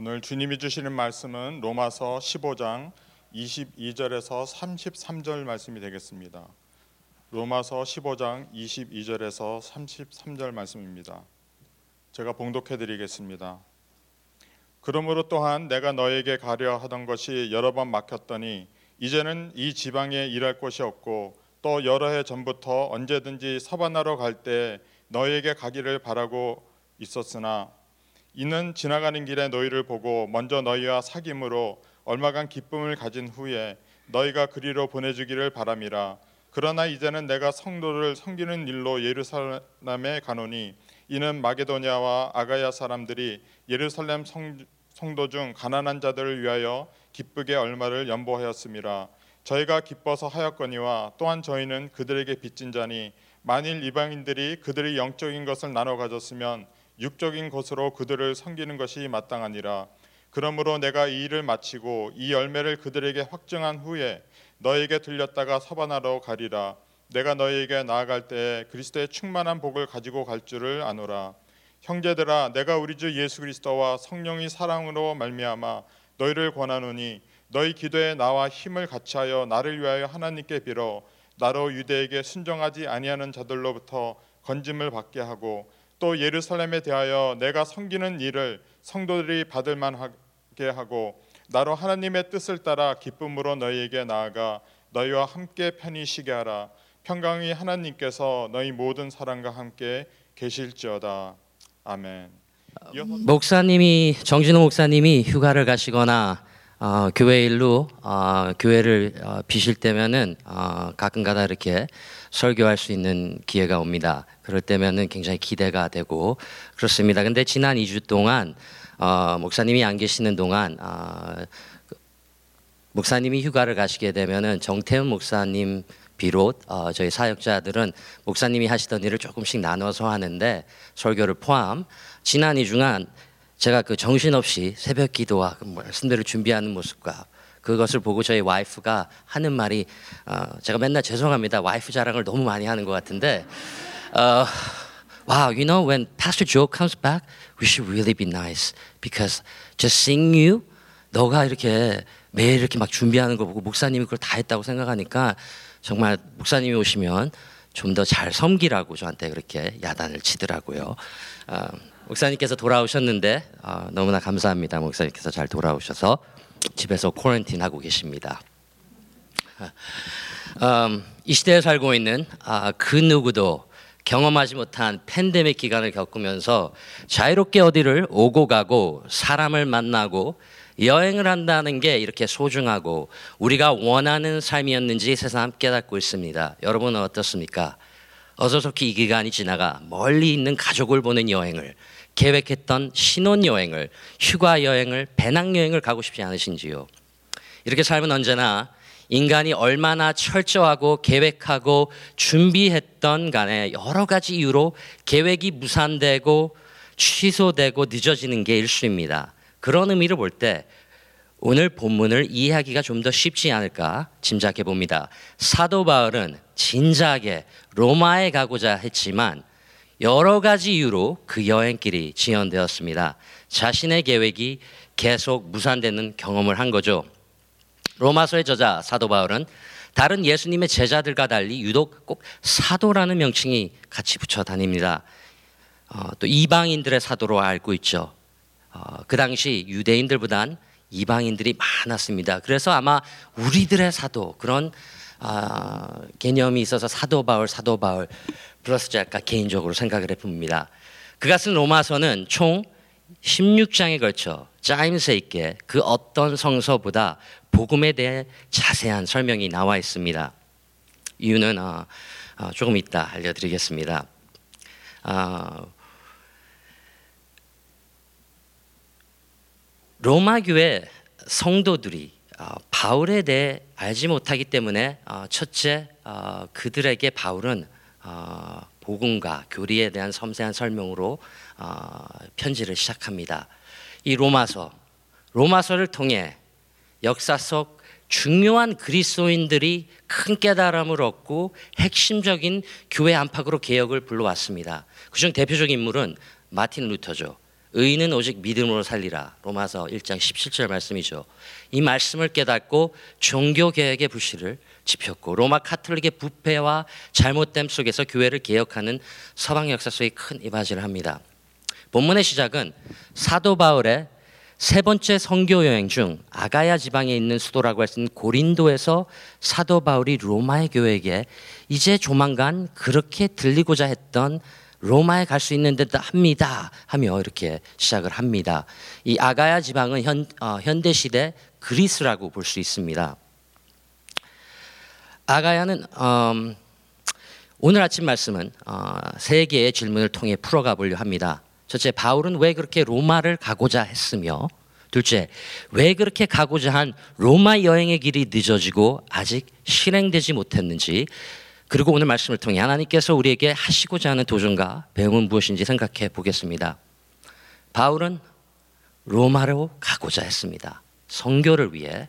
오늘 주님이 주시는 말씀은 로마서 15장 22절에서 33절 말씀이 되겠습니다. 로마서 15장 22절에서 33절 말씀입니다. 제가 봉독해 드리겠습니다. 그러므로 또한 내가 너에게 가려 하던 것이 여러 번 막혔더니 이제는 이 지방에 일할 곳이 없고 또 여러 해 전부터 언제든지 서반하러 갈때 너에게 가기를 바라고 있었으나 이는 지나가는 길에 너희를 보고 먼저 너희와 사귐으로 얼마간 기쁨을 가진 후에 너희가 그리로 보내주기를 바람이라. 그러나 이제는 내가 성도를 섬기는 일로 예루살렘에 가노니 이는 마게도냐와 아가야 사람들이 예루살렘 성, 성도 중 가난한 자들을 위하여 기쁘게 얼마를 연보하였음이라. 저희가 기뻐서 하였거니와 또한 저희는 그들에게 빚진 자니 만일 이방인들이 그들의 영적인 것을 나눠 가졌으면 육적인 것으로 그들을 섬기는 것이 마땅하니라. 그러므로 내가 이 일을 마치고 이 열매를 그들에게 확증한 후에 너에게 들렸다가 서반하러 가리라. 내가 너희에게 나아갈 때에 그리스도의 충만한 복을 가지고 갈 줄을 아노라. 형제들아 내가 우리 주 예수 그리스도와 성령이 사랑으로 말미암아 너희를 권하노니 너희 기도에 나와 힘을 같이하여 나를 위하여 하나님께 빌어 나로 유대에게 순종하지 아니하는 자들로부터 건짐을 받게 하고 또 예루살렘에 대하여 내가 섬기는 일을 성도들이 받을 만하게 하고 나로 하나님의 뜻을 따라 기쁨으로 너희에게 나아가 너희와 함께 편히 쉬게 하라 평강이 하나님께서 너희 모든 사랑과 함께 계실지어다 아멘. 이어서 목사님이 정진호 목사님이 휴가를 가시거나 어, 교회 일로 어, 교회를 어, 비실 때면은 어, 가끔가다 이렇게 설교할 수 있는 기회가 옵니다. 그럴 때면은 굉장히 기대가 되고 그렇습니다. 근데 지난 2주 동안 어, 목사님이 안 계시는 동안 어, 목사님이 휴가를 가시게 되면은 정태훈 목사님 비롯 어, 저희 사역자들은 목사님이 하시던 일을 조금씩 나눠서 하는데 설교를 포함 지난 2주간 제가 그 정신없이 새벽 기도와 그 말씀들을 준비하는 모습과 그것을 보고 저희 와이프가 하는 말이 어, 제가 맨날 죄송합니다 와이프 자랑을 너무 많이 하는 것 같은데 어, wow you know when Pastor Joe comes back we should really be nice because just seeing you 너가 이렇게 매일 이렇게 막 준비하는 거 보고 목사님이 그걸 다 했다고 생각하니까 정말 목사님이 오시면 좀 더 잘 섬기라고 저한테 그렇게 야단을 치더라고요. 어, 목사님께서 돌아오셨는데 어, 너무나 감사합니다. 목사님께서 잘 돌아오셔서 집에서 쿼런틴 하고 계십니다. 음, 이 시대에 살고 있는 아, 그 누구도 경험하지 못한 팬데믹 기간을 겪으면서 자유롭게 어디를 오고 가고 사람을 만나고 여행을 한다는 게 이렇게 소중하고 우리가 원하는 삶이었는지 새삼 깨닫고 있습니다. 여러분은 어떻습니까? 어서속히 이 기간이 지나가 멀리 있는 가족을 보는 여행을 계획했던 신혼 여행을 휴가 여행을 배낭 여행을 가고 싶지 않으신지요? 이렇게 삶은 언제나 인간이 얼마나 철저하고 계획하고 준비했던 간에 여러 가지 이유로 계획이 무산되고 취소되고 늦어지는 게 일수입니다. 그런 의미를 볼 때 오늘 본문을 이해하기가 좀 더 쉽지 않을까 짐작해 봅니다. 사도 바울은 진작에 로마에 가고자 했지만 여러 가지 이유로 그 여행길이 지연되었습니다. 자신의 계획이 계속 무산되는 경험을 한 거죠. 로마서의 저자 사도 바울은 다른 예수님의 제자들과 달리 유독 꼭 사도라는 명칭이 같이 붙여 다닙니다. 어, 또 이방인들의 사도로 알고 있죠. 어, 그 당시 유대인들보단 이방인들이 많았습니다. 그래서 아마 우리들의 사도 그런 아, 개념이 있어서 사도 바울, 사도 바울 플러스 약간 개인적으로 생각을 해봅니다. 그가 쓴 로마서는 총 16장에 걸쳐 짜임새 있게 그 어떤 성서보다 복음에 대해 자세한 설명이 나와 있습니다. 이유는 어, 어, 조금 이따 알려드리겠습니다. 어, 로마 교회 성도들이 어, 바울에 대해 알지 못하기 때문에 어, 첫째 어, 그들에게 바울은 어, 복음과 교리에 대한 섬세한 설명으로 어, 편지를 시작합니다. 이 로마서 로마서를 통해 역사 속 중요한 그리스도인들이 큰 깨달음을 얻고 핵심적인 교회 안팎으로 개혁을 불러왔습니다. 그중 대표적인 인물은 마틴 루터죠. 의인은 오직 믿음으로 살리라. 로마서 1장 17절 말씀이죠. 이 말씀을 깨닫고 종교 개혁의 불씨를 지폈고 로마 카톨릭의 부패와 잘못됨 속에서 교회를 개혁하는 서방 역사 속에 큰 이바지를 합니다. 본문의 시작은 사도 바울의 세 번째 선교 여행 중 아가야 지방에 있는 수도라고 할 수 있는 고린도에서 사도 바울이 로마의 교회에게 이제 조만간 그렇게 들리고자 했던 로마에 갈 수 있는 듯 합니다. 하며 이렇게 시작을 합니다. 이 아가야 지방은 현, 어, 현대 시대 그리스라고 볼 수 있습니다. 아가야는 음, 오늘 아침 말씀은 어, 세 개의 질문을 통해 풀어가 보려 합니다. 첫째, 바울은 왜 그렇게 로마를 가고자 했으며, 둘째, 왜 그렇게 가고자 한 로마 여행의 길이 늦어지고 아직 실행되지 못했는지, 그리고 오늘 말씀을 통해 하나님께서 우리에게 하시고자 하는 도전과 배움은 무엇인지 생각해 보겠습니다. 바울은 로마로 가고자 했습니다. 선교를 위해.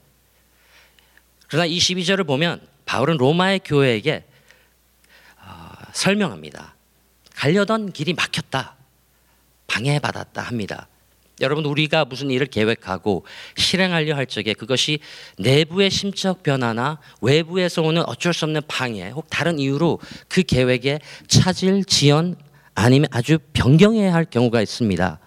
그러나 22절을 보면 바울은 로마의 교회에게 어, 설명합니다. 가려던 길이 막혔다. 방해받았다 합니다. 여러분 우리가 무슨 일을 계획하고 실행하려 할 적에 그것이 내부의 심적 변화나 외부에서 오는 어쩔 수 없는 방해 혹 다른 이유로 그 계획에 차질 지연 아니면 아주 변경해야 할 경우가 있습니다.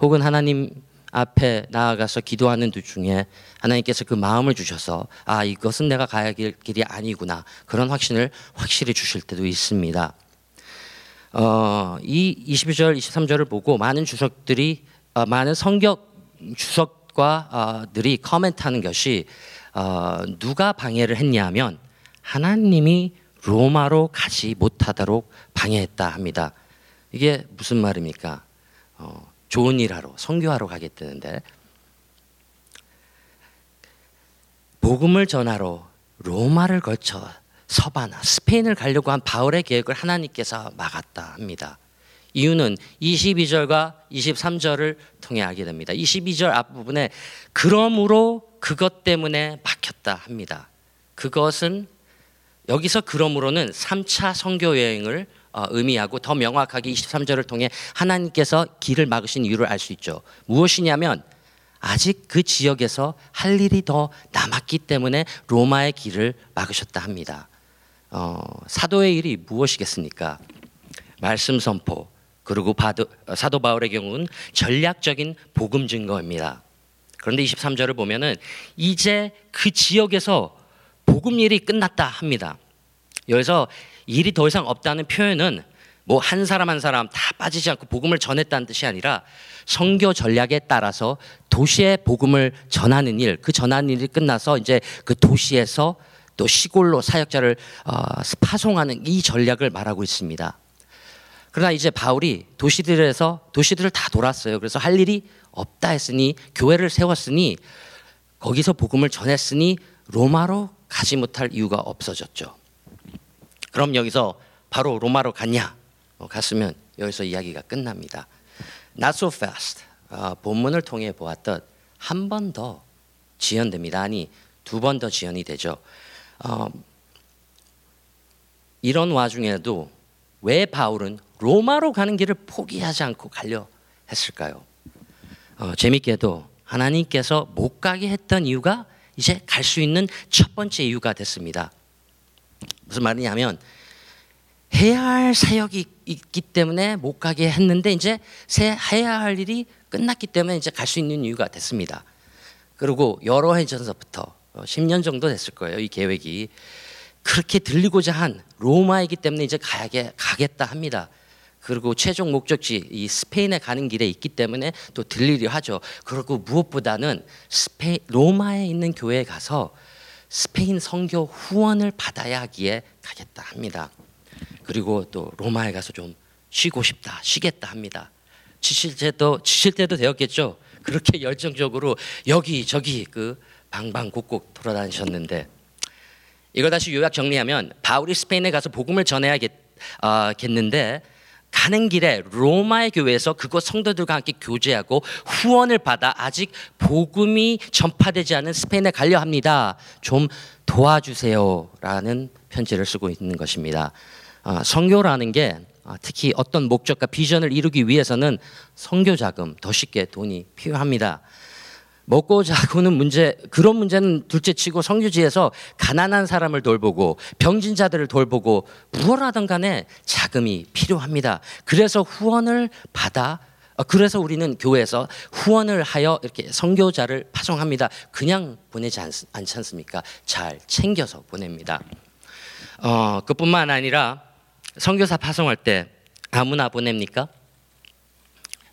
혹은 하나님 앞에 나아가서 기도하는 도중에 하나님께서 그 마음을 주셔서 아 이것은 내가 가야 할 길이 아니구나 그런 확신을 확실히 주실 때도 있습니다. 어, 이 22절, 23절을 보고 많은 주석들이 어, 많은 성격 주석과들이 커멘트하는 것이 어, 누가 방해를 했냐면 하나님이 로마로 가지 못하도록 방해했다 합니다. 이게 무슨 말입니까? 어, 좋은 일하러 선교하러 가겠다는데 복음을 전하러 로마를 거쳐 서바나 스페인을 가려고 한 바울의 계획을 하나님께서 막았다 합니다. 이유는 22절과 23절을 통해 알게 됩니다. 22절 앞부분에 그러므로 그것 때문에 막혔다 합니다. 그것은 여기서 그러므로는 3차 선교 여행을 어, 의미하고 더 명확하게 23절을 통해 하나님께서 길을 막으신 이유를 알 수 있죠. 무엇이냐면 아직 그 지역에서 할 일이 더 남았기 때문에 로마의 길을 막으셨다 합니다. 어, 사도의 일이 무엇이겠습니까? 말씀 선포 그리고 바도, 사도 바울의 경우는 전략적인 복음 증거입니다. 그런데 23절을 보면은 이제 그 지역에서 복음 일이 끝났다 합니다. 여기서 일이 더 이상 없다는 표현은 뭐 한 사람 한 사람 다 빠지지 않고 복음을 전했다는 뜻이 아니라 선교 전략에 따라서 도시에 복음을 전하는 일, 그 전하는 일이 끝나서 이제 그 도시에서 또 시골로 사역자를 어, 파송하는 이 전략을 말하고 있습니다. 그러나 이제 바울이 도시들에서 도시들을 다 돌았어요. 그래서 할 일이 없다 했으니 교회를 세웠으니 거기서 복음을 전했으니 로마로 가지 못할 이유가 없어졌죠. 그럼 여기서 바로 로마로 갔냐? 어, 갔으면 여기서 이야기가 끝납니다. Not so fast. 어, 본문을 통해 보았던 한 번 더 지연됩니다. 아니 두 번 더 지연이 되죠. 어, 이런 와중에도 왜 바울은 로마로 가는 길을 포기하지 않고 가려 했을까요? 어, 재밌게도 하나님께서 못 가게 했던 이유가 이제 갈 수 있는 첫 번째 이유가 됐습니다. 무슨 말이냐면 해야 할 사역이 있기 때문에 못 가게 했는데 이제 해야 할 일이 끝났기 때문에 이제 갈 수 있는 이유가 됐습니다. 그리고 여러 해 전서부터 10년 정도 됐을 거예요. 이 계획이 그렇게 들리고자 한 로마이기 때문에 이제 가게 가겠다 합니다. 그리고 최종 목적지 이 스페인에 가는 길에 있기 때문에 또 들리려 하죠. 그리고 무엇보다는 스페 로마에 있는 교회에 가서 스페인 선교 후원을 받아야 하기에 가겠다 합니다. 그리고 또 로마에 가서 좀 쉬고 싶다, 쉬겠다 합니다. 지칠 때도 지칠 때도 되었겠죠. 그렇게 열정적으로 여기 저기 그 방방곡곡 돌아다니셨는데 이걸 다시 요약 정리하면 바울이 스페인에 가서 복음을 전해야겠는데 가는 길에 로마의 교회에서 그곳 성도들과 함께 교제하고 후원을 받아 아직 복음이 전파되지 않은 스페인에 가려 합니다. 좀 도와주세요라는 편지를 쓰고 있는 것입니다. 어, 선교라는 게 아, 특히 어떤 목적과 비전을 이루기 위해서는 선교 자금 더 쉽게 돈이 필요합니다. 먹고 자고는 문제 그런 문제는 둘째치고 성교지에서 가난한 사람을 돌보고 병진 자들을 돌보고 무엇 하든 간에 자금이 필요합니다. 그래서 후원을 받아 어, 그래서 우리는 교회에서 후원을 하여 이렇게 선교자를 파송합니다. 그냥 보내지 않, 않지 않습니까? 잘 챙겨서 보냅니다. 어, 그뿐만 아니라 선교사 파송할 때 아무나 보냅니까?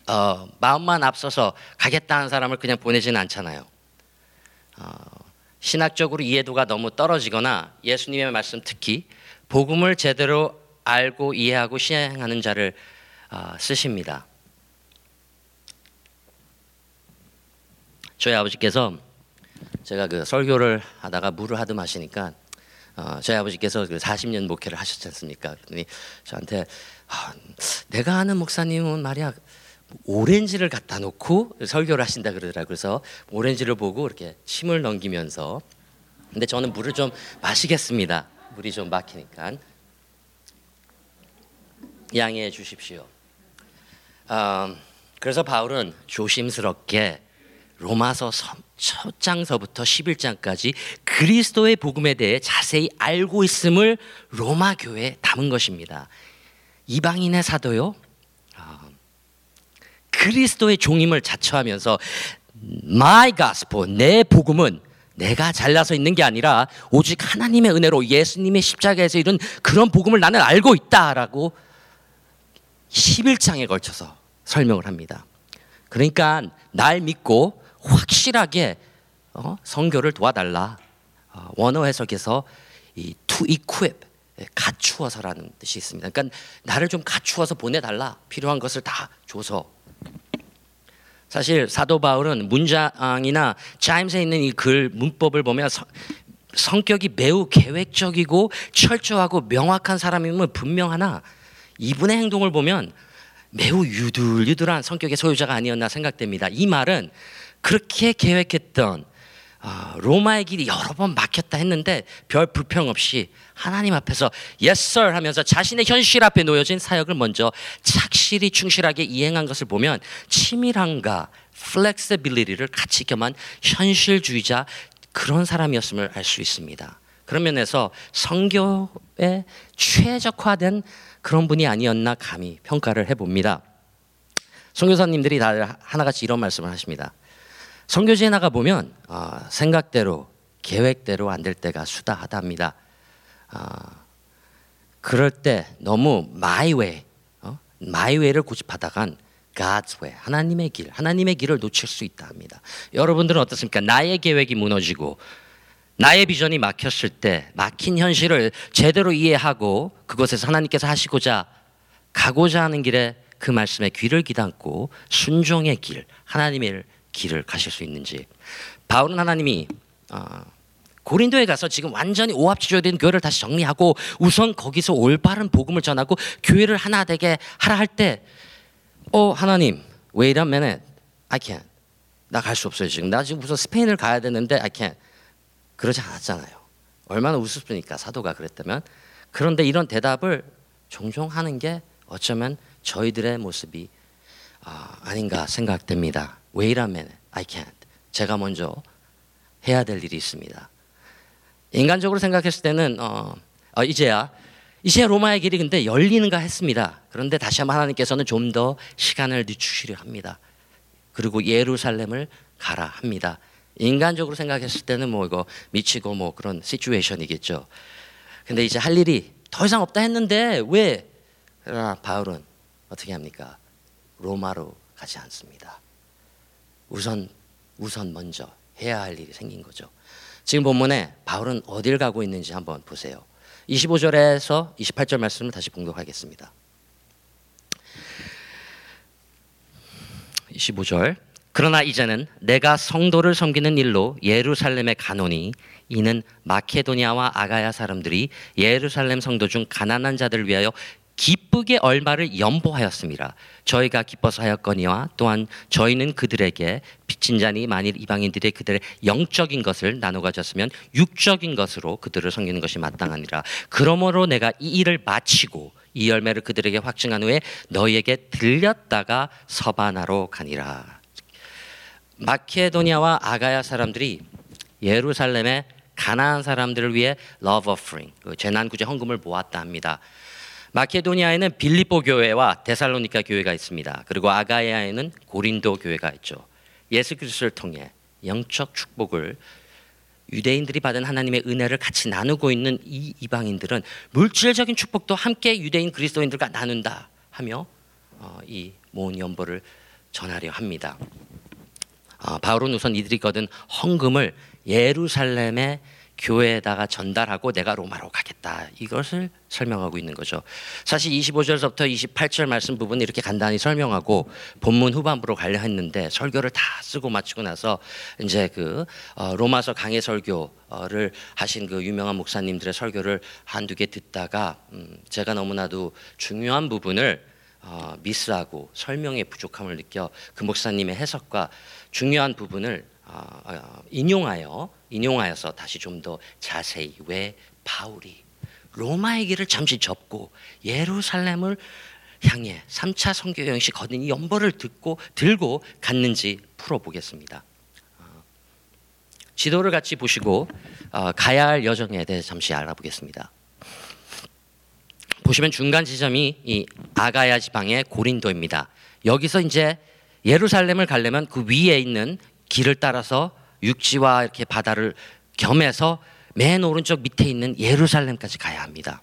어, 마음만 앞서서 가겠다는 사람을 그냥 보내지는 않잖아요. 어, 신학적으로 이해도가 너무 떨어지거나 예수님의 말씀 특히 복음을 제대로 알고 이해하고 시행하는 자를 어, 쓰십니다. 저희 아버지께서 제가 그 설교를 하다가 물을 하도 마시니까 어, 저희 아버지께서 그 40년 목회를 하셨지 않습니까? 그랬더니 저한테 아, 내가 아는 목사님은 말이야 오렌지를 갖다 놓고 설교를 하신다 그러더라고요. 그래서 오렌지를 보고 이렇게 침을 넘기면서 근데 저는 물을 좀 마시겠습니다. 물이 좀 막히니까 양해해 주십시오. 어, 그래서 바울은 조심스럽게 로마서 첫 장서부터 11장까지 그리스도의 복음에 대해 자세히 알고 있음을 로마 교회에 담은 것입니다. 이방인의 사도요. 아, 그리스도의 종임을 자처하면서 my gospel 내 복음은 내가 잘나서 있는 게 아니라 오직 하나님의 은혜로 예수님의 십자가에서 이룬 그런 복음을 나는 알고 있다라고 11장에 걸쳐서 설명을 합니다. 그러니까 날 믿고 확실하게 어, 성교를 도와달라. 어, 원어 해석에서 이 to equip 예, 갖추어서라는 뜻이 있습니다. 그러니까 나를 좀 갖추어서 보내달라. 필요한 것을 다 줘서. 사실 사도 바울은 문장이나 자임스에 있는 이 글 문법을 보면 성, 성격이 매우 계획적이고 철저하고 명확한 사람임을 분명하나 이분의 행동을 보면 매우 유들유들한 성격의 소유자가 아니었나 생각됩니다. 이 말은 그렇게 계획했던 아, 로마의 길이 여러 번 막혔다 했는데 별 불평 없이 하나님 앞에서 yes sir 하면서 자신의 현실 앞에 놓여진 사역을 먼저 착실히 충실하게 이행한 것을 보면 치밀함과 flexibility를 같이 겸한 현실주의자 그런 사람이었음을 알 수 있습니다. 그런 면에서 성교에 최적화된 그런 분이 아니었나 감히 평가를 해봅니다. 선교사님들이 다들 하나같이 이런 말씀을 하십니다. 선교지에 나가 보면 어, 생각대로 계획대로 안 될 때가 수다하답니다. 어, 그럴 때 너무 my way, 어? my way를 고집하다간 God's way, 하나님의 길, 하나님의 길을 놓칠 수 있다 합니다. 여러분들은 어떻습니까? 나의 계획이 무너지고 나의 비전이 막혔을 때 막힌 현실을 제대로 이해하고 그곳에서 하나님께서 하시고자 가고자 하는 길에 그 말씀에 귀를 기담고 순종의 길, 하나님의 길을 가실 수 있는지. 바울은 하나님이 어, 고린도에 가서 지금 완전히 오합지졸된 교회를 다시 정리하고 우선 거기서 올바른 복음을 전하고 교회를 하나 되게 하라 할 때 어 하나님 wait a I can't. 나 갈 수 없어요 지금. 나 지금 우선 스페인을 가야 되는데 I can't. 그러지 않았잖아요. 얼마나 우습습니까? 사도가 그랬다면. 그런데 이런 대답을 종종 하는 게 어쩌면 저희들의 모습이 아, 아닌가 생각됩니다. Wait a minute, I can't. 제가 먼저 해야 될 일이 있습니다. 인간적으로 생각했을 때는 어, 어, 이제야 이제 로마의 길이 근데 열리는가 했습니다. 그런데 다시 한번 하나님께서는 좀 더 시간을 늦추시려 합니다. 그리고 예루살렘을 가라 합니다. 인간적으로 생각했을 때는 뭐 이거 미치고 뭐 그런 시츄에이션이겠죠. 근데 이제 할 일이 더 이상 없다 했는데 왜? 그러나 바울은 어떻게 합니까? 로마로 가지 않습니다. 우선 우선 먼저 해야 할 일이 생긴 거죠. 지금 본문에 바울은 어딜 가고 있는지 한번 보세요. 25절에서 28절 말씀을 다시 봉독하겠습니다. 25절 그러나 이제는 내가 성도를 섬기는 일로 예루살렘에 가노니 이는 마케도니아와 아가야 사람들이 예루살렘 성도 중 가난한 자들을 위하여 기쁘게 얼마를 연보하였습니다. 저희가 기뻐서 하였거니와 또한 저희는 그들에게 빚진 자니 만일 이방인들이 그들의 영적인 것을 나눠 가졌으면 육적인 것으로 그들을 섬기는 것이 마땅하니라. 그러므로 내가 이 일을 마치고 이 열매를 그들에게 확증한 후에 너희에게 들렸다가 서바나로 가니라. 마케도니아와 아가야 사람들이 예루살렘에 가나안 사람들을 위해 love offering, 그 재난 구제 헌금을 모았다 합니다. 마케도니아에는 빌립보 교회와 데살로니가 교회가 있습니다. 그리고 아가야에는 고린도 교회가 있죠. 예수 그리스도를 통해 영적 축복을 유대인들이 받은 하나님의 은혜를 같이 나누고 있는 이 이방인들은 물질적인 축복도 함께 유대인 그리스도인들과 나눈다 하며 어, 이 모은 연보를 전하려 합니다. 어, 바울은 우선 이들이 거둔 헌금을 예루살렘의 교회에다가 전달하고 내가 로마로 가겠다 이것을 설명하고 있는 거죠. 사실 25절부터 28절 말씀 부분 이렇게 간단히 설명하고 본문 후반부로 가려 했는데 설교를 다 쓰고 마치고 나서 이제 그 어, 로마서 강해 설교를 하신 그 유명한 목사님들의 설교를 한두 개 듣다가 음, 제가 너무나도 중요한 부분을 어, 미스하고 설명의 부족함을 느껴 그 목사님의 해석과 중요한 부분을 인용하여 인용하여서 다시 좀 더 자세히 왜 바울이 로마의 길을 잠시 접고 예루살렘을 향해 3차 선교 여행 시 거둔 이 연보를 듣고 들고 갔는지 풀어보겠습니다. 어, 지도를 같이 보시고 어, 가야 할 여정에 대해 잠시 알아보겠습니다. 보시면 중간 지점이 이 아가야 지방의 고린도입니다. 여기서 이제 예루살렘을 가려면 그 위에 있는 길을 따라서 육지와 이렇게 바다를 겸해서 맨 오른쪽 밑에 있는 예루살렘까지 가야 합니다.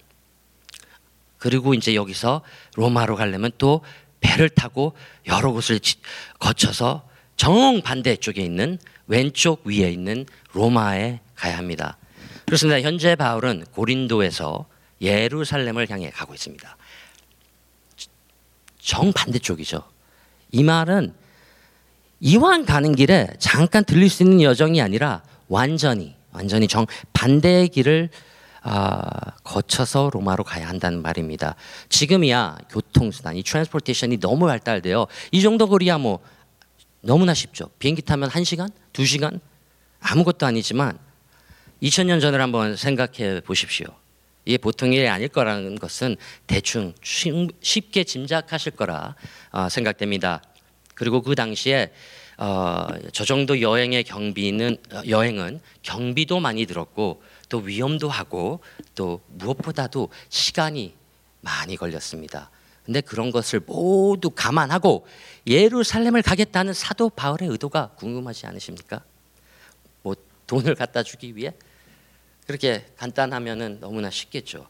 그리고 이제 여기서 로마로 가려면 또 배를 타고 여러 곳을 지- 거쳐서 정 반대쪽에 있는 왼쪽 위에 있는 로마에 가야 합니다. 그렇습니다. 현재 바울은 고린도에서 예루살렘을 향해 가고 있습니다. 정 반대쪽이죠. 이 말은 이왕 가는 길에 잠깐 들릴 수 있는 여정이 아니라 완전히 완전히 정 반대의 길을 아, 거쳐서 로마로 가야 한다는 말입니다. 지금이야 교통수단, 이 transportation이 너무 발달돼요. 이 정도 거리야 뭐 너무나 쉽죠. 비행기 타면 1시간, 2시간 아무것도 아니지만 2000년 전을 한번 생각해 보십시오. 이게 보통 일이 아닐 거라는 것은 대충 쉽- 쉽게 짐작하실 거라 어, 생각됩니다. 그리고 그 당시에 어, 저 정도 여행의 경비는 어, 여행은 경비도 많이 들었고 또 위험도 하고 또 무엇보다도 시간이 많이 걸렸습니다. 근데 그런 것을 모두 감안하고 예루살렘을 가겠다는 사도 바울의 의도가 궁금하지 않으십니까? 뭐 돈을 갖다 주기 위해 그렇게 간단하면은 너무나 쉽겠죠.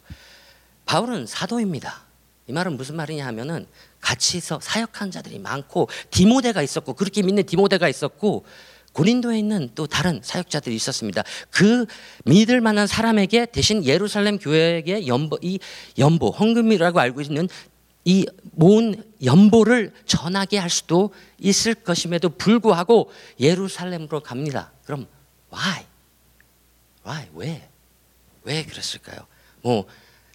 바울은 사도입니다. 이 말은 무슨 말이냐 하면은 같이 서 사역한 자들이 많고 디모데가 있었고 그렇게 믿는 디모데가 있었고 고린도에 있는 또 다른 사역자들이 있었습니다. 그 믿을 만한 사람에게 대신 예루살렘 교회에게 연보 이 연보 헌금이라고 알고 있는 이 모은 연보를 전하게 할 수도 있을 것임에도 불구하고 예루살렘으로 갑니다. 그럼 why? why? 왜? 왜 그랬을까요? 뭐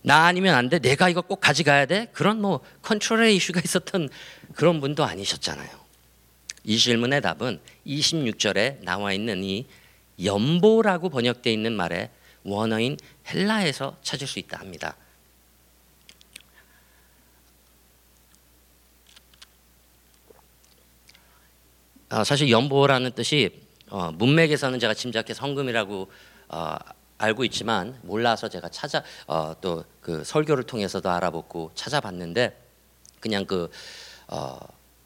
나 아니면 안 돼. 내가 이거 꼭 가져가야 돼. 그런 뭐 컨트롤의 이슈가 있었던 그런 분도 아니셨잖아요. 이 질문의 답은 26절에 나와 있는 이 연보라고 번역되어 있는 말의 원어인 헬라에서 찾을 수 있다 합니다. 어, 사실 연보라는 뜻이 어, 문맥에서는 제가 짐작해서 헌금이라고 어, 알고 있지만 몰라서 제가 찾아 어, 또 그 설교를 통해서도 알아보고 찾아봤는데 그냥 그 어,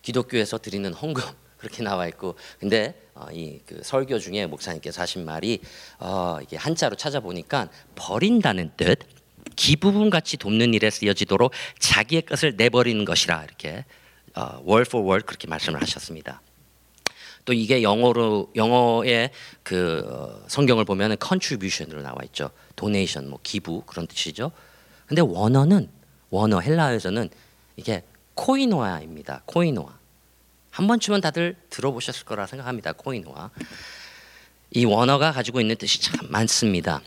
기독교에서 드리는 헌금 그렇게 나와 있고 근데 어, 이그 설교 중에 목사님께서 하신 말이 어, 이게 한자로 찾아보니까 버린다는 뜻 기부분 같이 돕는 일에 쓰여지도록 자기의 것을 내버리는 것이라 이렇게 어, word for word 그렇게 말씀을 하셨습니다. 또 이게 영어로 영어의 그 어, 성경을 보면은 contribution으로 나와 있죠. donation 뭐 기부 그런 뜻이죠. 근데 원어는 원어 헬라어에서는 이게 코이노아입니다. 코이노아. 한 번쯤은 다들 들어보셨을 거라 생각합니다. 코이노아. 이 원어가 가지고 있는 뜻이 참 많습니다.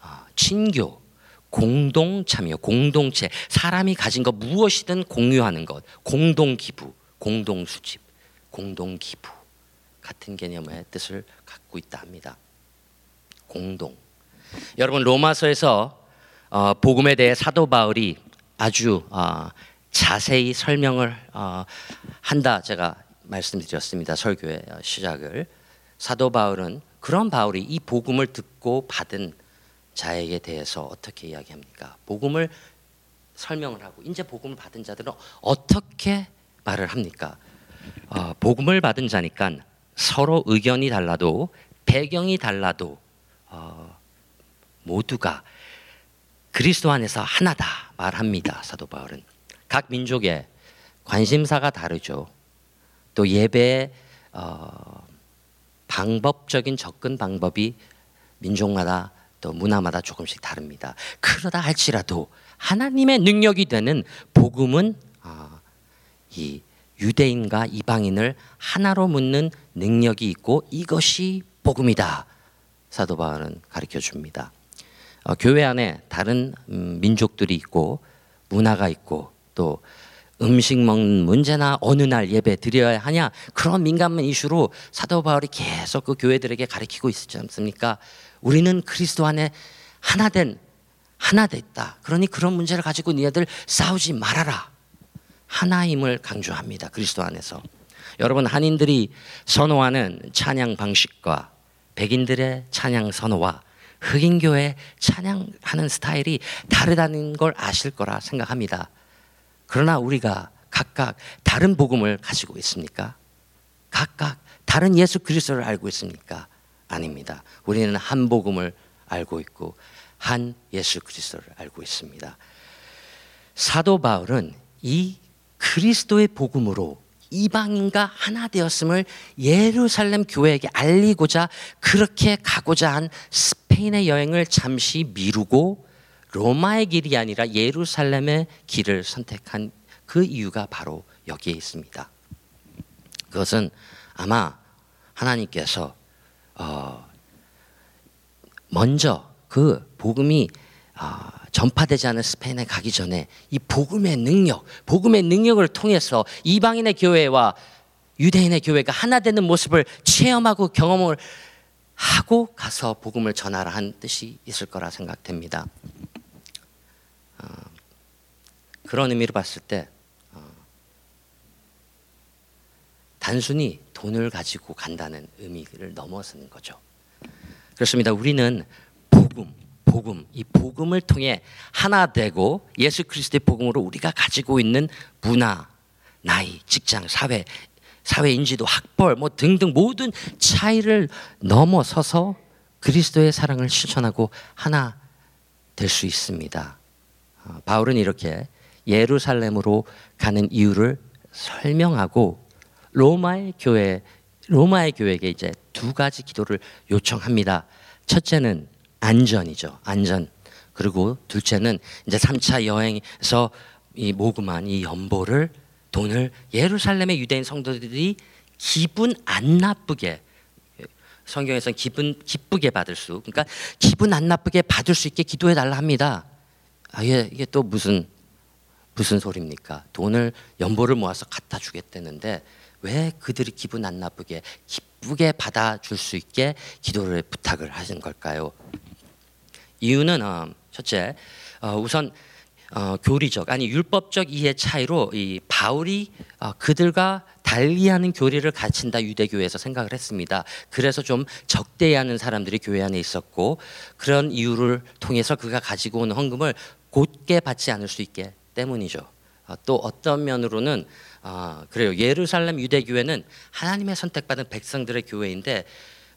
아, 친교, 공동 참여, 공동체, 사람이 가진 것 무엇이든 공유하는 것, 공동 기부, 공동 수집, 공동 기부 같은 개념의 뜻을 갖고 있다 합니다. 공동. 여러분 로마서에서 어, 복음에 대해 사도 바울이 아주 어, 자세히 설명을 어, 한다 제가 말씀드렸습니다 설교의 어, 시작을 사도 바울은 그런 바울이 이 복음을 듣고 받은 자에게 대해서 어떻게 이야기합니까? 복음을 설명을 하고 이제 복음을 받은 자들은 어떻게 말을 합니까? 어, 복음을 받은 자니까 서로 의견이 달라도 배경이 달라도 어, 모두가 그리스도 안에서 하나다 말합니다. 사도 바울은 각 민족의 관심사가 다르죠. 또 예배의 어, 방법적인 접근 방법이 민족마다 또 문화마다 조금씩 다릅니다. 그러다 할지라도 하나님의 능력이 되는 복음은 아, 이 유대인과 이방인을 하나로 묻는 능력이 있고 이것이 복음이다. 사도 바울은 가르쳐 줍니다. 어, 교회 안에 다른 음, 민족들이 있고 문화가 있고 또 음식 먹는 문제나 어느 날 예배 드려야 하냐 그런 민감한 이슈로 사도 바울이 계속 그 교회들에게 가르치고 있지 않습니까? 우리는 그리스도 안에 하나 된 하나 됐다. 그러니 그런 문제를 가지고 니네들 싸우지 말아라. 하나임을 강조합니다. 그리스도 안에서. 여러분 한인들이 선호하는 찬양 방식과 백인들의 찬양 선호와 흑인 교회 찬양하는 스타일이 다르다는 걸 아실 거라 생각합니다. 그러나 우리가 각각 다른 복음을 가지고 있습니까? 각각 다른 예수 그리스도를 알고 있습니까? 아닙니다. 우리는 한 복음을 알고 있고 한 예수 그리스도를 알고 있습니다. 사도 바울은 이 그리스도의 복음으로 이방인과 하나 되었음을 예루살렘 교회에게 알리고자 그렇게 가고자 한 스페인의 여행을 잠시 미루고 로마의 길이 아니라 예루살렘의 길을 선택한 그 이유가 바로 여기에 있습니다. 그것은 아마 하나님께서 어 먼저 그 복음이 어 전파되지 않은 스페인에 가기 전에 이 복음의 능력, 복음의 능력을 통해서 이방인의 교회와 유대인의 교회가 하나 되는 모습을 체험하고 경험을 하고 가서 복음을 전하라 한 뜻이 있을 거라 생각됩니다. 어, 그런 의미로 봤을 때 어, 단순히 돈을 가지고 간다는 의미를 넘어서는 거죠. 그렇습니다. 우리는 복음, 복음, 이 복음을 통해 하나 되고 예수 그리스도의 복음으로 우리가 가지고 있는 문화, 나이, 직장, 사회, 사회 인지도, 학벌 뭐 등등 모든 차이를 넘어서서 그리스도의 사랑을 실천하고 하나 될 수 있습니다. 어, 바울은 이렇게 예루살렘으로 가는 이유를 설명하고 로마의 교회 로마의 교회에게 이제 두 가지 기도를 요청합니다. 첫째는 안전이죠. 안전. 그리고 둘째는 이제 3차 여행에서 이 모금한 이 연보를 돈을 예루살렘의 유대인 성도들이 기분 안 나쁘게 성경에서는 기분 기쁘게 받을 수 그러니까 기분 안 나쁘게 받을 수 있게 기도해 달라 합니다. 아, 이게, 이게 또 무슨 무슨 소리입니까? 돈을 연보를 모아서 갖다 주겠다는데 왜 그들이 기분 안 나쁘게 기쁘게 받아 줄 수 있게 기도를 부탁을 하신 걸까요? 이유는 어, 첫째 어, 우선 어, 교리적 아니 율법적 이해 차이로 이 바울이 어, 그들과 달리하는 교리를 가르친다 유대교회에서 생각을 했습니다. 그래서 좀 적대하는 사람들이 교회 안에 있었고 그런 이유를 통해서 그가 가지고 온 헌금을 곧게 받지 않을 수 있게 때문이죠. 어, 또 어떤 면으로는 아, 그래요. 예루살렘 유대교회는 하나님의 선택받은 백성들의 교회인데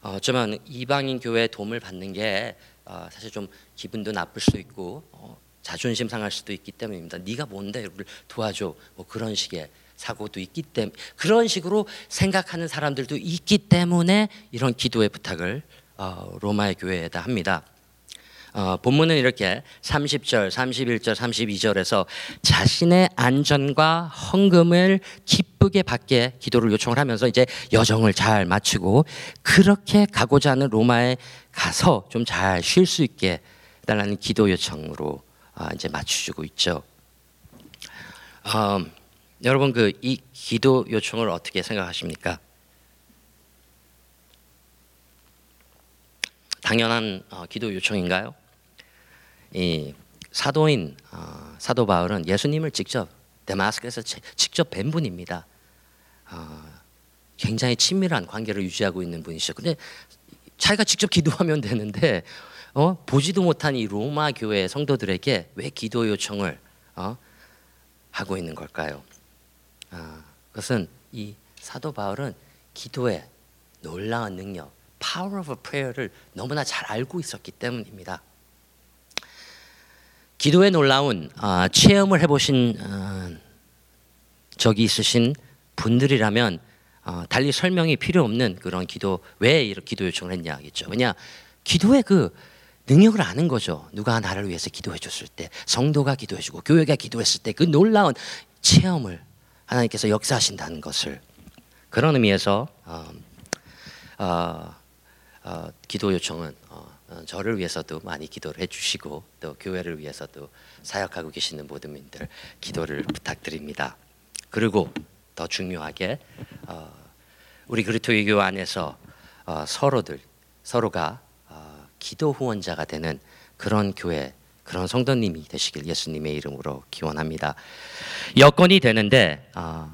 어, 어쩌면 이방인 교회의 도움을 받는 게 어, 사실 좀 기분도 나쁠 수 있고 어, 자존심 상할 수도 있기 때문입니다. 네가 뭔데 우리를 도와줘 뭐 그런 식의 사고도 있기 때문에 그런 식으로 생각하는 사람들도 있기 때문에 이런 기도의 부탁을 어, 로마의 교회에다 합니다. 어, 본문은 이렇게 30절, 31절, 32절에서 자신의 안전과 헌금을 기쁘게 받게 기도를 요청을 하면서 이제 여정을 잘 마치고 그렇게 가고자 하는 로마에 가서 좀 잘 쉴 수 있게 달라는 기도 요청으로 어, 이제 맞춰주고 있죠. 어, 여러분 그 이 기도 요청을 어떻게 생각하십니까? 당연한 어, 기도 요청인가요? 이 사도인 어, 사도 바울은 예수님을 직접 데마스크에서 치- 직접 뵌 분입니다. 어, 굉장히 친밀한 관계를 유지하고 있는 분이시죠. 근데 자기가 직접 기도하면 되는데 어? 보지도 못한 이 로마 교회 성도들에게 왜 기도 요청을 어? 하고 있는 걸까요? 아, 그것은 이 사도 바울은 기도의 놀라운 능력, power of prayer를 너무나 잘 알고 있었기 때문입니다. 기도의 놀라운 아, 체험을 해보신 어, 적이 있으신 분들이라면 어, 달리 설명이 필요 없는 그런 기도 왜 이렇게 기도 요청을 했냐겠죠. 왜냐 기도의 그 능력을 아는 거죠. 누가 나를 위해서 기도해 줬을 때, 성도가 기도해 주고 교회가 기도했을 때 그 놀라운 체험을 하나님께서 역사하신다는 것을 그런 의미에서 어, 어, 어, 기도 요청은 어, 어, 저를 위해서도 많이 기도를 해주시고 또 교회를 위해서도 사역하고 계시는 모든 분들 기도를 부탁드립니다. 그리고 더 중요하게 어, 우리 그리스도의 교회 안에서 어, 서로들 서로가 어, 기도 후원자가 되는 그런 교회 그런 성도님이 되시길 예수님의 이름으로 기원합니다. 여건이 되는데 어,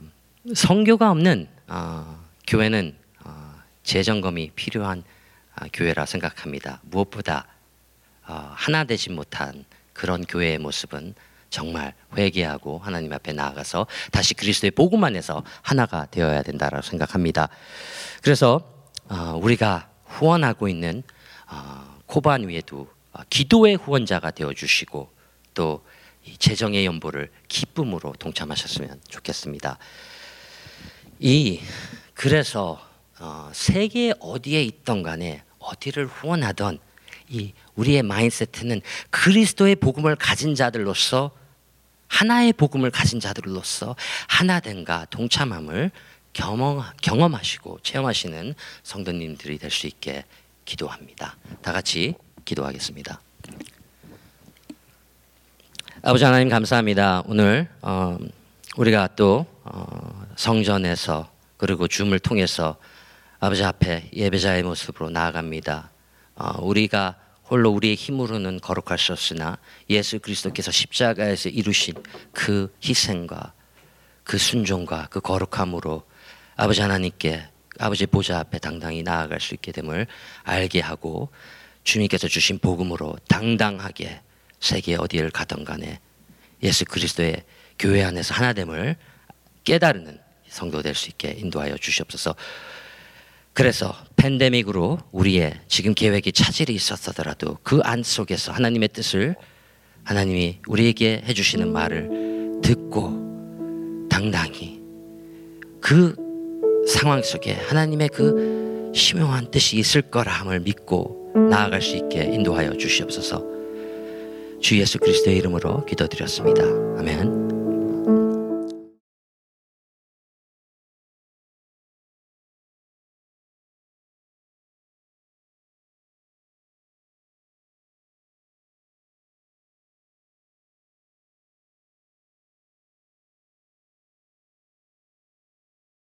성교가 없는 어, 교회는 어, 재점검이 필요한 아, 교회라 생각합니다. 무엇보다 어, 하나 되지 못한 그런 교회의 모습은 정말 회개하고 하나님 앞에 나아가서 다시 그리스도의 복음 안에서 하나가 되어야 된다라고 생각합니다. 그래서 어, 우리가 후원하고 있는 어, 코반 위에도 어, 기도의 후원자가 되어 주시고 또이 재정의 연보를 기쁨으로 동참하셨으면 좋겠습니다. 이 그래서 어, 세계 어디에 있던 간에 어디를 후원하던 이 우리의 마인세트는 그리스도의 복음을 가진 자들로서 하나의 복음을 가진 자들로서 하나된가 동참함을 경험, 경험하시고 체험하시는 성도님들이 될 수 있게 기도합니다. 다 같이 기도하겠습니다. 아버지 하나님 감사합니다. 오늘 어, 우리가 또 어, 성전에서 그리고 줌을 통해서 아버지 앞에 예배자의 모습으로 나아갑니다. 어, 우리가 홀로 우리의 힘으로는 거룩할 수 없으나 예수 그리스도께서 십자가에서 이루신 그 희생과 그 순종과 그 거룩함으로 아버지 하나님께 아버지 보좌 앞에 당당히 나아갈 수 있게 됨을 알게 하고 주님께서 주신 복음으로 당당하게 세계 어디를 가던 간에 예수 그리스도의 교회 안에서 하나됨을 깨달는 성도 될 수 있게 인도하여 주시옵소서. 그래서 팬데믹으로 우리의 지금 계획이 차질이 있었더라도 그 안 속에서 하나님의 뜻을 하나님이 우리에게 해주시는 말을 듣고 당당히 그 상황 속에 하나님의 그 심용한 뜻이 있을 거라함을 믿고 나아갈 수 있게 인도하여 주시옵소서. 주 예수 그리스도의 이름으로 기도드렸습니다. 아멘.